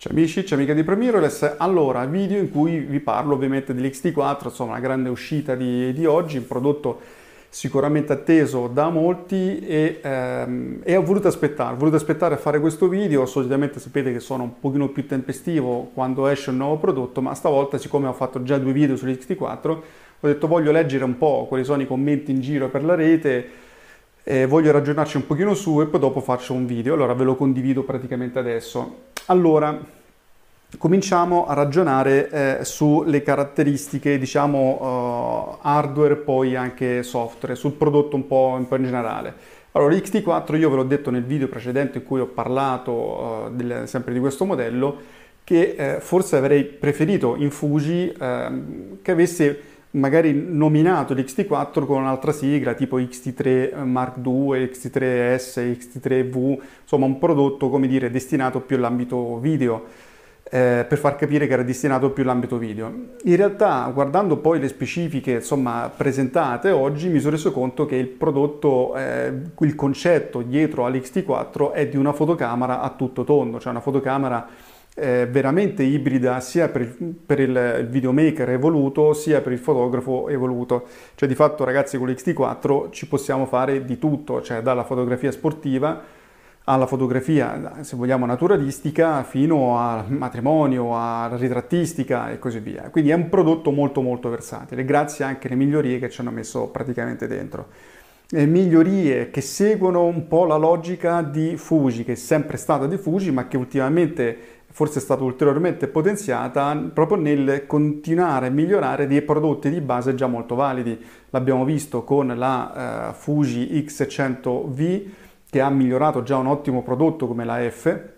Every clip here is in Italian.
Ciao amici, ciao amiche di ProMirrorless. Allora, video in cui vi parlo ovviamente dell'XT4, insomma, la grande uscita di, di oggi, un prodotto sicuramente atteso da molti e, ehm, e, ho voluto aspettare, ho voluto aspettare a fare questo video, solitamente sapete che sono un pochino più tempestivo quando esce un nuovo prodotto, ma stavolta siccome ho fatto già due video sull'XT4 ho detto voglio leggere un po' quali sono i commenti in giro per la rete, eh, voglio ragionarci un pochino su e poi dopo faccio un video, allora ve lo condivido praticamente adesso. Allora, cominciamo a ragionare eh, sulle caratteristiche, diciamo, uh, hardware poi anche software, sul prodotto un po', un po', in generale. Allora, l'XT4 io ve l'ho detto nel video precedente in cui ho parlato uh, del, sempre di questo modello, che eh, forse avrei preferito in Fuji eh, che avesse magari nominato l'XT4 con un'altra sigla tipo XT3 Mark II, XT3S, XT3V, insomma un prodotto come dire destinato più all'ambito video. Eh, per far capire che era destinato più all'ambito video. In realtà, guardando poi le specifiche insomma, presentate oggi, mi sono reso conto che il prodotto, eh, il concetto dietro all'XT4 è di una fotocamera a tutto tondo, cioè una fotocamera eh, veramente ibrida sia per, il, per il videomaker evoluto sia per il fotografo evoluto. Cioè di fatto ragazzi con l'XT4 ci possiamo fare di tutto, cioè dalla fotografia sportiva alla fotografia, se vogliamo, naturalistica, fino al matrimonio, alla ritrattistica e così via. Quindi è un prodotto molto molto versatile, grazie anche alle migliorie che ci hanno messo praticamente dentro. E migliorie che seguono un po' la logica di Fuji, che è sempre stata di Fuji, ma che ultimamente forse è stata ulteriormente potenziata proprio nel continuare a migliorare dei prodotti di base già molto validi. L'abbiamo visto con la uh, Fuji X100V che ha migliorato già un ottimo prodotto come la F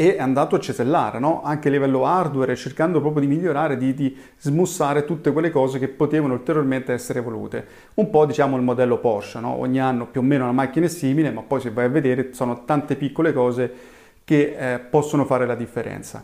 e è andato a cesellare, no? anche a livello hardware, cercando proprio di migliorare, di, di, smussare tutte quelle cose che potevano ulteriormente essere evolute. Un po' diciamo il modello Porsche, no? ogni anno più o meno la macchina è simile, ma poi se vai a vedere sono tante piccole cose che eh, possono fare la differenza.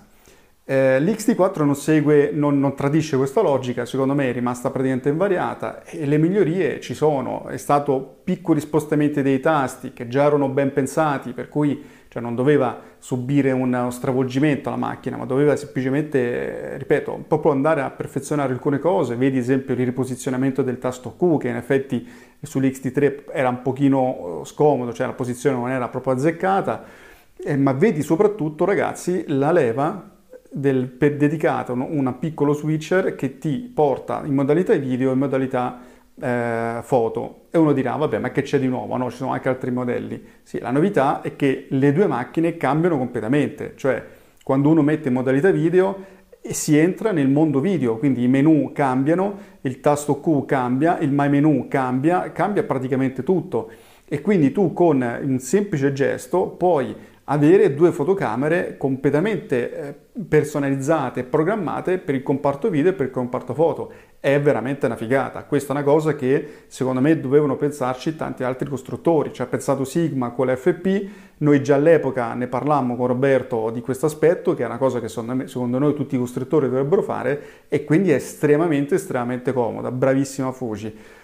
Eh, L'XT4 non, segue, non, non, tradisce questa logica, secondo me è rimasta praticamente invariata e le migliorie ci sono, è stato piccoli spostamenti dei tasti che già erano ben pensati, per cui cioè, non doveva subire uno stravolgimento la macchina, ma doveva semplicemente, ripeto, proprio andare a perfezionare alcune cose, vedi ad esempio il riposizionamento del tasto Q che in effetti sull'XT3 era un pochino eh, scomodo, cioè la posizione non era proprio azzeccata, eh, ma vedi soprattutto, ragazzi, la leva del, per, dedicata a un, piccolo switcher che ti porta in modalità video e in modalità eh, foto. E uno dirà, vabbè, ma che c'è di nuovo? No, ci sono anche altri modelli. Sì, la novità è che le due macchine cambiano completamente, cioè quando uno mette in modalità video si entra nel mondo video, quindi i menu cambiano, il tasto Q cambia, il My Menu cambia, cambia praticamente tutto. E quindi tu con un semplice gesto puoi avere due fotocamere completamente eh, personalizzate e programmate per il comparto video e per il comparto foto. È veramente una figata. Questa è una cosa che secondo me dovevano pensarci tanti altri costruttori. Ci ha pensato Sigma con l'FP, noi già all'epoca ne parlammo con Roberto di questo aspetto, che è una cosa che secondo, noi tutti i costruttori dovrebbero fare e quindi è estremamente, estremamente comoda. Bravissima Fuji.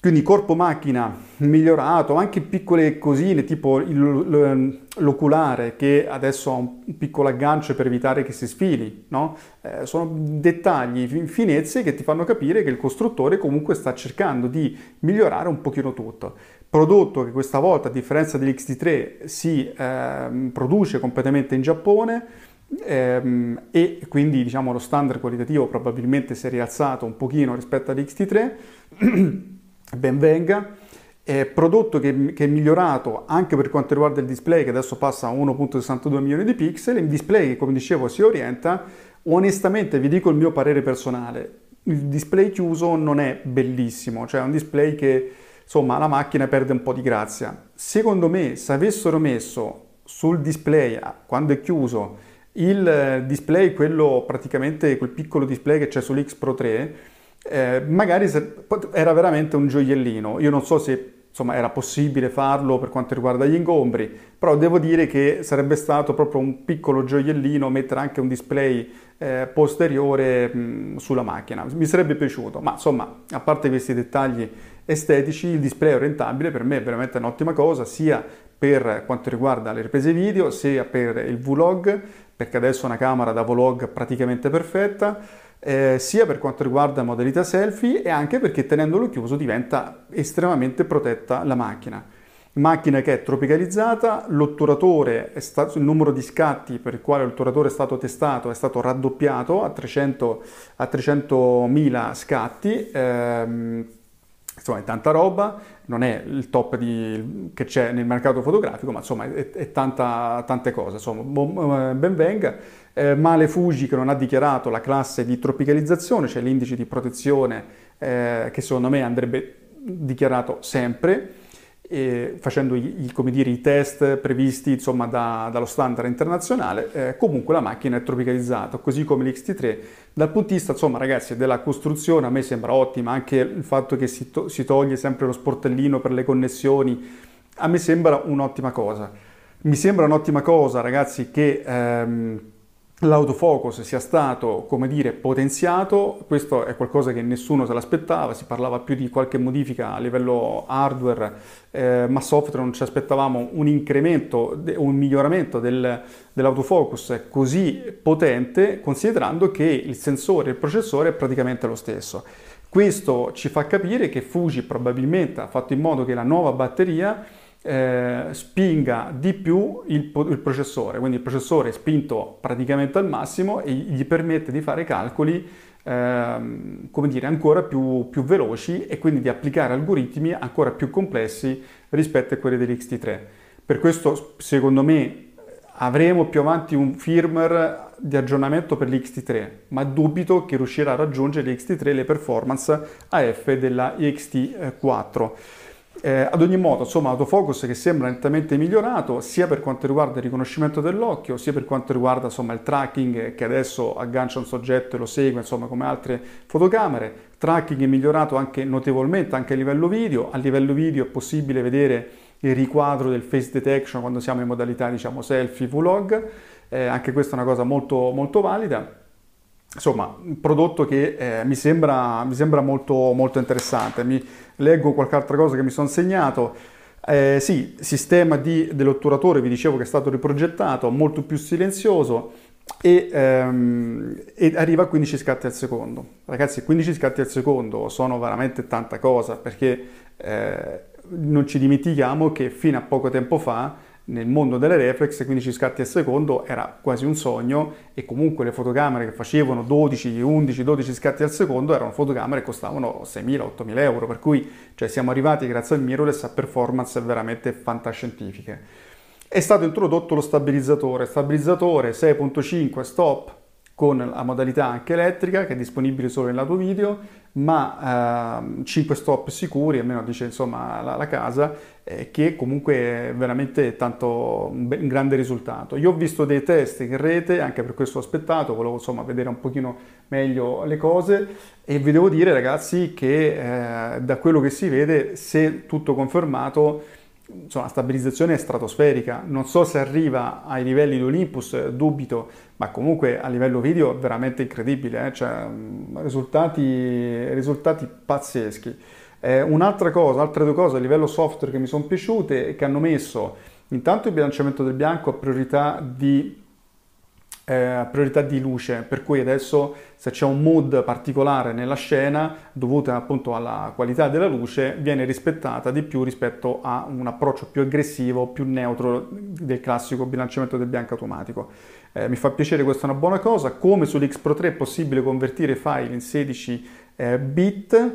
Quindi corpo macchina migliorato, anche piccole cosine tipo il, l'oculare che adesso ha un piccolo aggancio per evitare che si sfili, no? eh, sono dettagli, finezze che ti fanno capire che il costruttore comunque sta cercando di migliorare un pochino tutto. Prodotto che questa volta a differenza dell'XT3 si eh, produce completamente in Giappone, ehm, e quindi diciamo lo standard qualitativo probabilmente si è rialzato un pochino rispetto all'XT3 ben venga. È prodotto che, che, è migliorato anche per quanto riguarda il display che adesso passa a 1.62 milioni di pixel, il display che come dicevo si orienta, onestamente vi dico il mio parere personale, il display chiuso non è bellissimo, cioè è un display che insomma la macchina perde un po' di grazia. Secondo me se avessero messo sul display, quando è chiuso, il display, quello praticamente quel piccolo display che c'è sull'X Pro 3, eh, magari era veramente un gioiellino. Io non so se insomma, era possibile farlo per quanto riguarda gli ingombri, però devo dire che sarebbe stato proprio un piccolo gioiellino mettere anche un display eh, posteriore mh, sulla macchina. Mi sarebbe piaciuto, ma insomma, a parte questi dettagli estetici, il display orientabile per me è veramente un'ottima cosa, sia per quanto riguarda le riprese video, sia per il vlog, perché adesso è una camera da vlog praticamente perfetta, eh, sia per quanto riguarda modalità selfie e anche perché tenendolo chiuso diventa estremamente protetta la macchina. Macchina che è tropicalizzata, l'otturatore, è stato, il numero di scatti per il quale l'otturatore è stato testato è stato raddoppiato a 300.000 a 300 scatti, ehm, insomma è tanta roba, non è il top di, che c'è nel mercato fotografico, ma insomma è, è tanta, tante cose, insomma ben venga. Eh, Male Fuji che non ha dichiarato la classe di tropicalizzazione, cioè l'indice di protezione eh, che secondo me andrebbe dichiarato sempre eh, facendo i, dire, i, test previsti insomma, da, dallo standard internazionale, eh, comunque la macchina è tropicalizzata, così come l'XT3. Dal punto di vista insomma, ragazzi, della costruzione a me sembra ottima, anche il fatto che si, to- si toglie sempre lo sportellino per le connessioni, a me sembra un'ottima cosa. Mi sembra un'ottima cosa, ragazzi, che... Ehm, l'autofocus sia stato, come dire, potenziato, questo è qualcosa che nessuno se l'aspettava, si parlava più di qualche modifica a livello hardware, eh, ma software non ci aspettavamo un incremento, un miglioramento del, dell'autofocus così potente, considerando che il sensore e il processore è praticamente lo stesso. Questo ci fa capire che Fuji probabilmente ha fatto in modo che la nuova batteria eh, spinga di più il, il, processore, quindi il processore è spinto praticamente al massimo e gli permette di fare calcoli ehm, come dire, ancora più, più, veloci e quindi di applicare algoritmi ancora più complessi rispetto a quelli dell'XT3. Per questo, secondo me, avremo più avanti un firmware di aggiornamento per l'XT3, ma dubito che riuscirà a raggiungere l'XT3 le performance AF della XT4. Eh, ad ogni modo, insomma, autofocus che sembra nettamente migliorato sia per quanto riguarda il riconoscimento dell'occhio, sia per quanto riguarda insomma, il tracking che adesso aggancia un soggetto e lo segue, insomma, come altre fotocamere. Tracking è migliorato anche notevolmente anche a livello video. A livello video è possibile vedere il riquadro del face detection quando siamo in modalità diciamo selfie vlog. Eh, anche questa è una cosa molto, molto valida. Insomma, un prodotto che eh, mi, sembra, mi, sembra, molto, molto interessante. Mi leggo qualche altra cosa che mi sono segnato. Eh, sì, sistema di, dell'otturatore, vi dicevo che è stato riprogettato, molto più silenzioso e, ehm, e, arriva a 15 scatti al secondo. Ragazzi, 15 scatti al secondo sono veramente tanta cosa perché eh, non ci dimentichiamo che fino a poco tempo fa nel mondo delle reflex 15 scatti al secondo era quasi un sogno e comunque le fotocamere che facevano 12, 11, 12 scatti al secondo erano fotocamere che costavano 6.000, 8.000 euro, per cui cioè, siamo arrivati grazie al mirrorless a performance veramente fantascientifiche. È stato introdotto lo stabilizzatore, stabilizzatore 6.5 stop con la modalità anche elettrica che è disponibile solo nel lato video, ma eh, 5 stop sicuri, almeno dice insomma la, la casa, eh, che comunque è veramente tanto un, un, grande risultato. Io ho visto dei test in rete, anche per questo ho aspettato, volevo insomma vedere un pochino meglio le cose e vi devo dire ragazzi che eh, da quello che si vede, se tutto confermato, insomma, la stabilizzazione è stratosferica. Non so se arriva ai livelli di Olympus, dubito, ma comunque a livello video veramente incredibile, eh? cioè, mm, risultati, risultati pazzeschi. Eh, un'altra cosa, altre due cose a livello software che mi sono piaciute e che hanno messo intanto il bilanciamento del bianco a priorità di eh, priorità di luce, per cui adesso se c'è un mood particolare nella scena dovuta appunto alla qualità della luce viene rispettata di più rispetto a un approccio più aggressivo, più neutro del classico bilanciamento del bianco automatico. Eh, mi fa piacere, questa è una buona cosa. Come sull'X Pro 3 è possibile convertire file in 16 eh, bit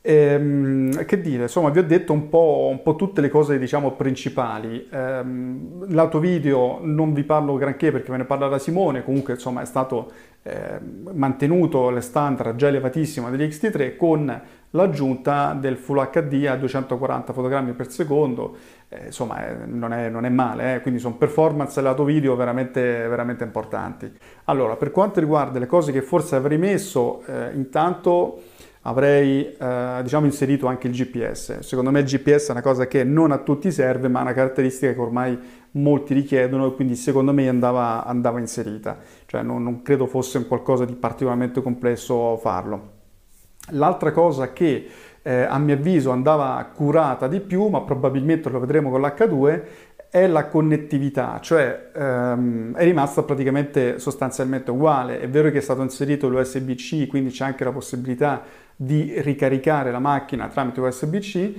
Ehm, che dire, insomma, vi ho detto un po', un po tutte le cose, diciamo, principali. Ehm, lato video non vi parlo granché perché ve ne parlerà Simone, comunque, insomma, è stato eh, mantenuto le standard già elevatissime degli XT3 con l'aggiunta del Full HD a 240 fotogrammi per secondo, eh, insomma eh, non, è, non, è, male, eh? quindi sono performance lato video veramente, veramente, importanti. Allora, per quanto riguarda le cose che forse avrei messo, eh, intanto avrei eh, diciamo inserito anche il GPS. Secondo me il GPS è una cosa che non a tutti serve, ma è una caratteristica che ormai molti richiedono e quindi secondo me andava, andava inserita. Cioè non, non credo fosse un qualcosa di particolarmente complesso farlo. L'altra cosa che eh, a mio avviso andava curata di più, ma probabilmente lo vedremo con l'H2, è la connettività, cioè ehm, è rimasta praticamente sostanzialmente uguale. È vero che è stato inserito l'USB-C, quindi c'è anche la possibilità di ricaricare la macchina tramite USB-C,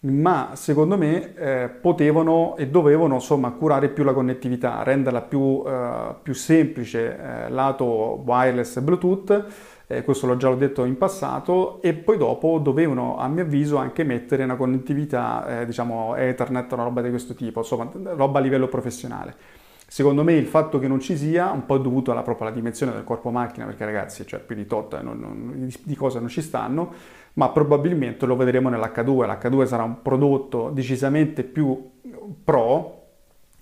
ma secondo me eh, potevano e dovevano insomma curare più la connettività, renderla più, eh, più semplice eh, lato wireless e Bluetooth eh, questo l'ho già detto in passato, e poi dopo dovevano, a mio avviso, anche mettere una connettività, eh, diciamo, Ethernet, una roba di questo tipo, insomma, roba a livello professionale. Secondo me il fatto che non ci sia un po' è dovuto alla propria dimensione del corpo macchina, perché ragazzi, cioè più di tot eh, non, non, di cose non ci stanno, ma probabilmente lo vedremo nell'H2. L'H2 sarà un prodotto decisamente più pro,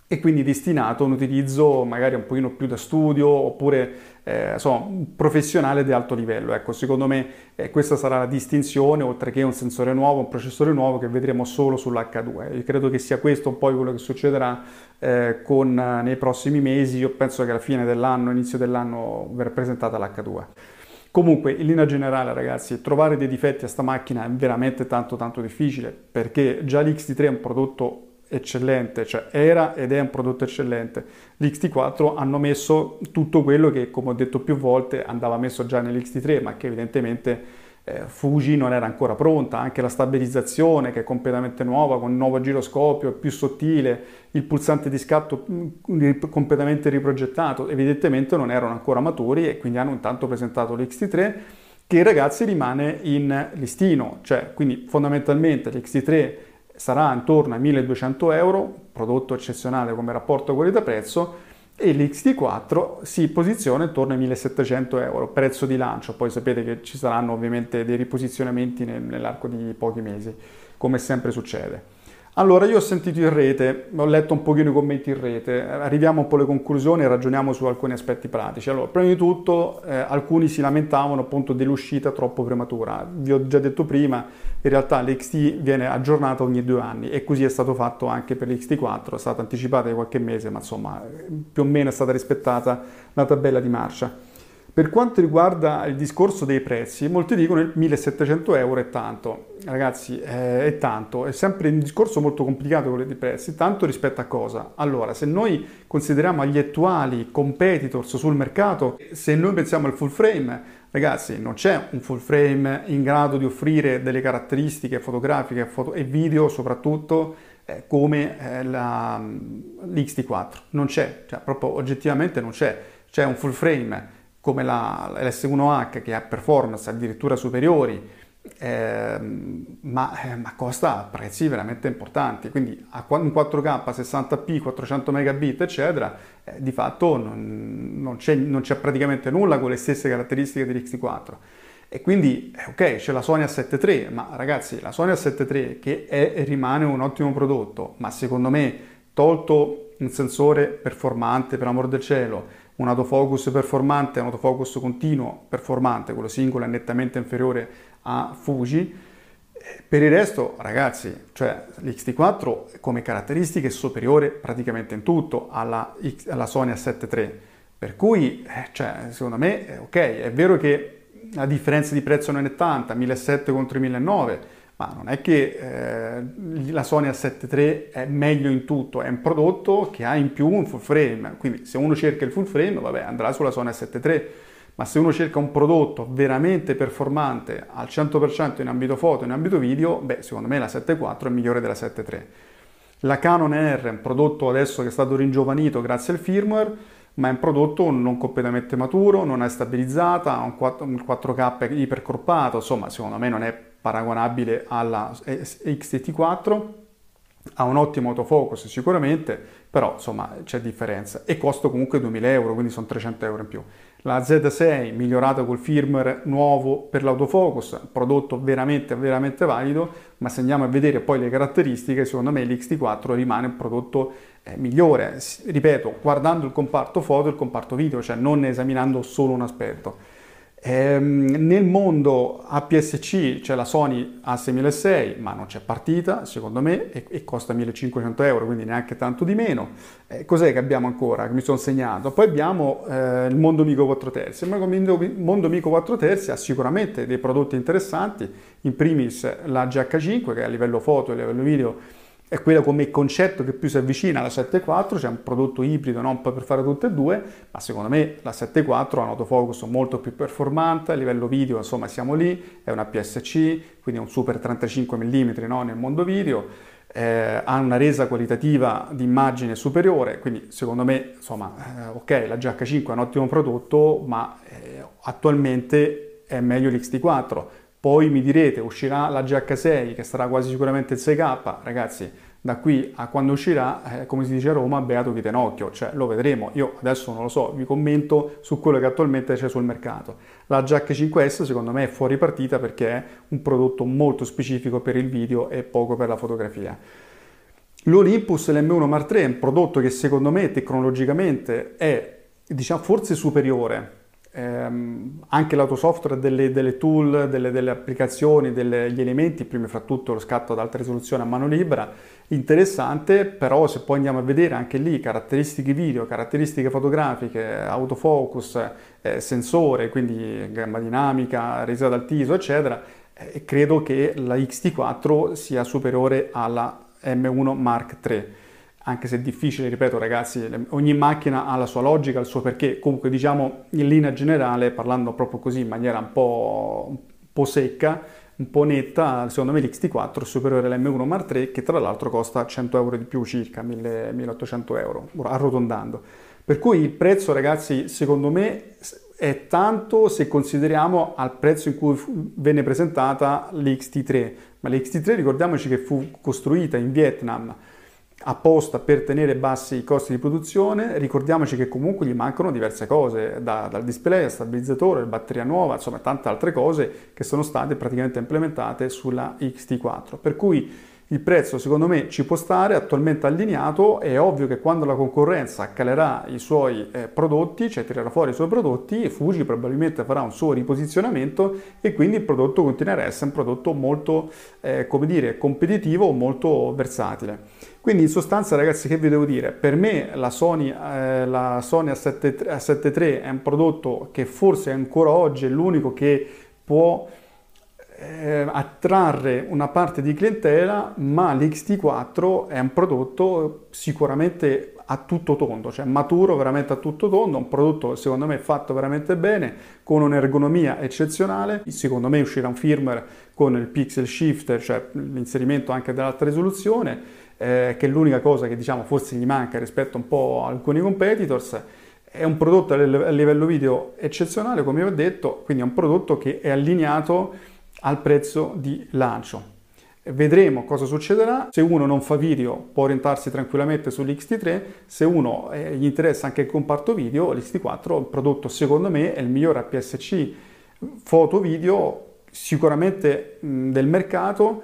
e quindi destinato a un utilizzo magari un pochino più da studio oppure eh, insomma, professionale di alto livello. Ecco, secondo me eh, questa sarà la distinzione, oltre che un sensore nuovo, un processore nuovo che vedremo solo sull'H2. Io credo che sia questo un po' quello che succederà eh, con, eh, nei prossimi mesi. Io penso che alla fine dell'anno, inizio dell'anno, verrà presentata l'H2. Comunque, in linea generale, ragazzi, trovare dei difetti a sta macchina è veramente tanto tanto difficile perché già l'XT3 è un prodotto eccellente, cioè era ed è un prodotto eccellente. L'XT4 hanno messo tutto quello che, come ho detto più volte, andava messo già nell'XT3, ma che evidentemente eh, Fuji non era ancora pronta, anche la stabilizzazione che è completamente nuova, con nuovo giroscopio, più sottile, il pulsante di scatto mm, completamente riprogettato, evidentemente non erano ancora maturi e quindi hanno intanto presentato l'XT3 che ragazzi rimane in listino, cioè quindi fondamentalmente l'XT3 sarà intorno ai 1200 euro, prodotto eccezionale come rapporto qualità-prezzo, e l'XT4 si posiziona intorno ai 1700 euro, prezzo di lancio, poi sapete che ci saranno ovviamente dei riposizionamenti nell'arco di pochi mesi, come sempre succede. Allora, io ho sentito in rete, ho letto un pochino i commenti in rete, arriviamo un po' alle conclusioni e ragioniamo su alcuni aspetti pratici. Allora, prima di tutto, eh, alcuni si lamentavano appunto dell'uscita troppo prematura. Vi ho già detto prima, in realtà l'XT viene aggiornata ogni due anni e così è stato fatto anche per l'XT4, è stata anticipata di qualche mese, ma insomma, più o meno è stata rispettata la tabella di marcia. Per quanto riguarda il discorso dei prezzi, molti dicono che 1700 euro è tanto. Ragazzi, eh, è tanto, è sempre un discorso molto complicato quello dei prezzi, tanto rispetto a cosa? Allora, se noi consideriamo gli attuali competitors sul mercato, se noi pensiamo al full frame, ragazzi, non c'è un full frame in grado di offrire delle caratteristiche fotografiche foto e video soprattutto eh, come eh, la, l'XT4. Non c'è, cioè proprio oggettivamente non c'è. C'è un full frame come la, l'S1H che ha performance addirittura superiori, eh, ma, eh, ma, costa prezzi veramente importanti, quindi in 4K, 60p, 400 megabit, eccetera, eh, di fatto non, non, c'è, non, c'è, praticamente nulla con le stesse caratteristiche dell'X4. E quindi, eh, ok, c'è la Sony A7 III, ma ragazzi, la Sony A7 III che è e rimane un ottimo prodotto, ma secondo me, tolto un sensore performante, per amor del cielo, un autofocus performante, un autofocus continuo performante, quello singolo è nettamente inferiore a Fuji. Per il resto, ragazzi, cioè l'X-T4 come caratteristiche è superiore praticamente in tutto alla, X, alla Sony A7 III. Per cui, eh, cioè, secondo me, ok, è vero che la differenza di prezzo non è tanta, 1.700 contro 1.900, ma non è che eh, la Sony A7 III è meglio in tutto, è un prodotto che ha in più un full frame, quindi se uno cerca il full frame, vabbè, andrà sulla Sony A7 III, ma se uno cerca un prodotto veramente performante al 100% in ambito foto, in ambito video, beh, secondo me la 7.4 è migliore della 7.3. La Canon R è un prodotto adesso che è stato ringiovanito grazie al firmware, ma è un prodotto non completamente maturo, non è stabilizzata, ha un 4K ipercorpato, insomma, secondo me non è paragonabile alla XT4 ha un ottimo autofocus sicuramente, però insomma c'è differenza e costa comunque 2000 euro, quindi sono 300 euro in più. La Z6 migliorata col firmware nuovo per l'autofocus, prodotto veramente veramente valido, ma se andiamo a vedere poi le caratteristiche, secondo me l'X-T4 rimane un prodotto eh, migliore, ripeto, guardando il comparto foto e il comparto video, cioè non esaminando solo un aspetto. Ehm, nel mondo APS-C c'è la Sony A6006, ma non c'è partita, secondo me, e, e costa 1500 euro, quindi neanche tanto di meno. Eh, cos'è che abbiamo ancora, che mi sono segnato? Poi abbiamo eh, il mondo Mico 4 terzi. Il mondo Mico 4 terzi ha sicuramente dei prodotti interessanti, in primis la GH5, che a livello foto e a livello video è quello come concetto che più si avvicina alla 7.4, c'è un prodotto ibrido non per fare tutte e due, ma secondo me la 7.4 ha un autofocus molto più performante, a livello video insomma siamo lì, è una PSC, quindi un super 35 mm no, nel mondo video, eh, ha una resa qualitativa di immagine superiore, quindi secondo me insomma eh, ok la GH5 è un ottimo prodotto, ma eh, attualmente è meglio l'XT4, poi mi direte, uscirà la GH6 che sarà quasi sicuramente il 6K, ragazzi, da qui a quando uscirà, eh, come si dice a Roma, beato chi tenocchio, cioè lo vedremo. Io adesso non lo so, vi commento su quello che attualmente c'è sul mercato. La GH5S secondo me è fuori partita perché è un prodotto molto specifico per il video e poco per la fotografia. L'Olympus l'M1 Mark III è un prodotto che secondo me tecnologicamente è diciamo, forse superiore ehm, anche l'autosoftware delle, delle tool, delle, delle applicazioni, degli elementi, prima fra tutto lo scatto ad alta risoluzione a mano libera, interessante, però se poi andiamo a vedere anche lì caratteristiche video, caratteristiche fotografiche, autofocus, eh, sensore, quindi gamma dinamica, resa dal TISO, eccetera, eh, credo che la XT4 sia superiore alla M1 Mark III anche se è difficile, ripeto ragazzi, ogni macchina ha la sua logica, il suo perché, comunque diciamo in linea generale, parlando proprio così in maniera un po', un po secca, un po' netta, secondo me l'XT4 è superiore all'M1 Mark III che tra l'altro costa 100 euro di più circa, 1800 euro, arrotondando. Per cui il prezzo ragazzi secondo me è tanto se consideriamo al prezzo in cui venne presentata l'XT3, ma l'XT3 ricordiamoci che fu costruita in Vietnam, apposta per tenere bassi i costi di produzione, ricordiamoci che comunque gli mancano diverse cose, da, dal display al stabilizzatore, batteria nuova, insomma tante altre cose che sono state praticamente implementate sulla XT4. Per cui il prezzo secondo me ci può stare, attualmente allineato, è ovvio che quando la concorrenza calerà i suoi eh, prodotti, cioè tirerà fuori i suoi prodotti, Fuji probabilmente farà un suo riposizionamento e quindi il prodotto continuerà a essere un prodotto molto, eh, come dire, competitivo, molto versatile. Quindi in sostanza ragazzi che vi devo dire, per me la Sony, eh, la Sony A7 III è un prodotto che forse ancora oggi è l'unico che può eh, attrarre una parte di clientela, ma l'XT4 è un prodotto sicuramente a tutto tondo, cioè maturo veramente a tutto tondo, un prodotto secondo me fatto veramente bene, con un'ergonomia eccezionale, secondo me uscirà un firmware con il pixel shifter, cioè l'inserimento anche dell'alta risoluzione, eh, che è l'unica cosa che diciamo forse gli manca rispetto un po' a alcuni competitors. È un prodotto a livello video eccezionale, come ho detto, quindi è un prodotto che è allineato al prezzo di lancio. Vedremo cosa succederà. Se uno non fa video può orientarsi tranquillamente sull'XT3, se uno eh, gli interessa anche il comparto video, l'XT4, il prodotto secondo me è il migliore APS-C foto video sicuramente mh, del mercato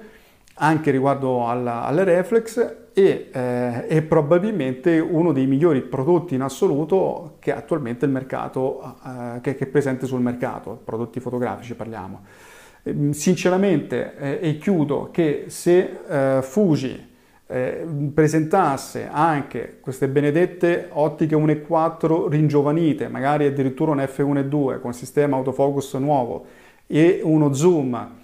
anche riguardo alla, alle reflex e eh, è probabilmente uno dei migliori prodotti in assoluto che attualmente il mercato, eh, che, che, è presente sul mercato, prodotti fotografici parliamo. Ehm, sinceramente, eh, e chiudo, che se eh, Fuji eh, presentasse anche queste benedette ottiche 1.4 ringiovanite, magari addirittura un F1.2 con sistema autofocus nuovo e uno zoom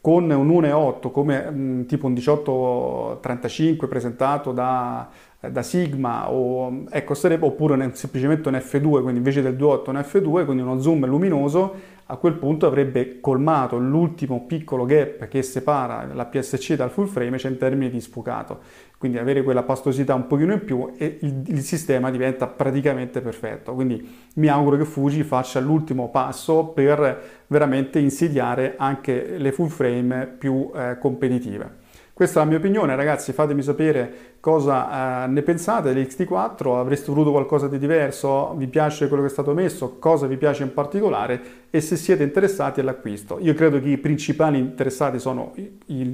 con un 1.8 come mh, mm, tipo un 1835 presentato da, da Sigma o, ecco, sarebbe, oppure semplicemente un F2, quindi invece del 2.8 un F2, quindi uno zoom luminoso, a quel punto avrebbe colmato l'ultimo piccolo gap che separa la PSC dal full frame cioè in termini di sfucato. Quindi avere quella pastosità un pochino in più e il, il sistema diventa praticamente perfetto. Quindi mi auguro che Fuji faccia l'ultimo passo per veramente insidiare anche le full frame più eh, competitive. Questa è la mia opinione, ragazzi, fatemi sapere cosa eh, ne pensate dell'XT4, avreste voluto qualcosa di diverso, vi piace quello che è stato messo, cosa vi piace in particolare? E se siete interessati all'acquisto. Io credo che i principali interessati sono il,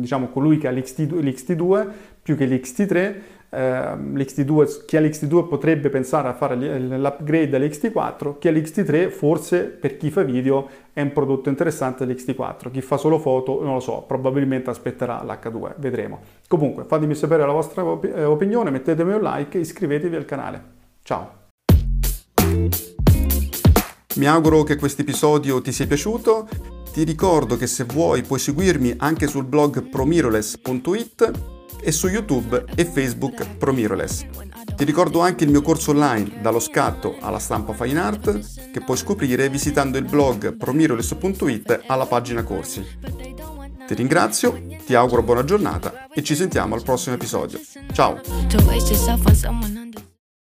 diciamo, colui che ha l'XT2, l'XT2 più che l'XT3 eh, l'XT2, chi ha l'XT2 potrebbe pensare a fare l'upgrade all'XT4, chi ha l'XT3 forse per chi fa video è un prodotto interessante l'XT4, chi fa solo foto non lo so, probabilmente aspetterà l'H2, vedremo. Comunque fatemi sapere la vostra op- eh, opinione, mettetemi un like e iscrivetevi al canale. Ciao! Mi auguro che questo episodio ti sia piaciuto. Ti ricordo che se vuoi puoi seguirmi anche sul blog promiroless.it e su YouTube e Facebook Promiroless. Ti ricordo anche il mio corso online dallo scatto alla stampa fine art che puoi scoprire visitando il blog promiroless.it alla pagina corsi. Ti ringrazio, ti auguro buona giornata e ci sentiamo al prossimo episodio. Ciao!